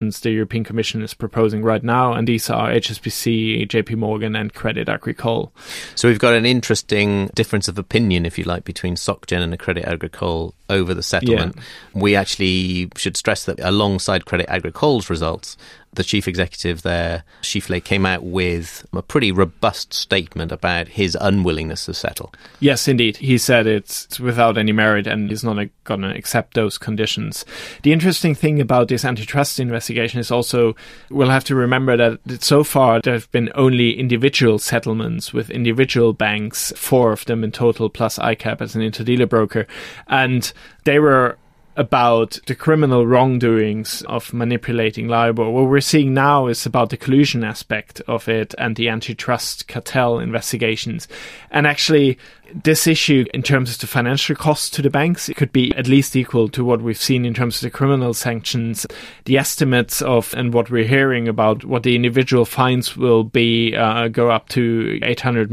the European Commission is proposing right now, and these are HSBC, JP Morgan, and Credit Agricole. So we've got an interesting difference of opinion, if you like, between SocGen and Credit Agricole over the settlement. Yeah. We actually should stress that alongside Credit Agricole's results, the chief executive there, Chifflet, came out with a pretty robust statement about his unwillingness to settle. Yes, indeed. He said it's without any merit and he's not going to accept those conditions. The interesting thing about this antitrust investigation is also we'll have to remember that so far there have been only individual settlements with individual banks, four of them in total, plus ICAP as an interdealer broker. And they were about the criminal wrongdoings of manipulating LIBOR. What we're seeing now is about the collusion aspect of it and the antitrust cartel investigations. And actually, this issue, in terms of the financial costs to the banks, it could be at least equal to what we've seen in terms of the criminal sanctions. The estimates of and what we're hearing about what the individual fines will be uh, go up to 800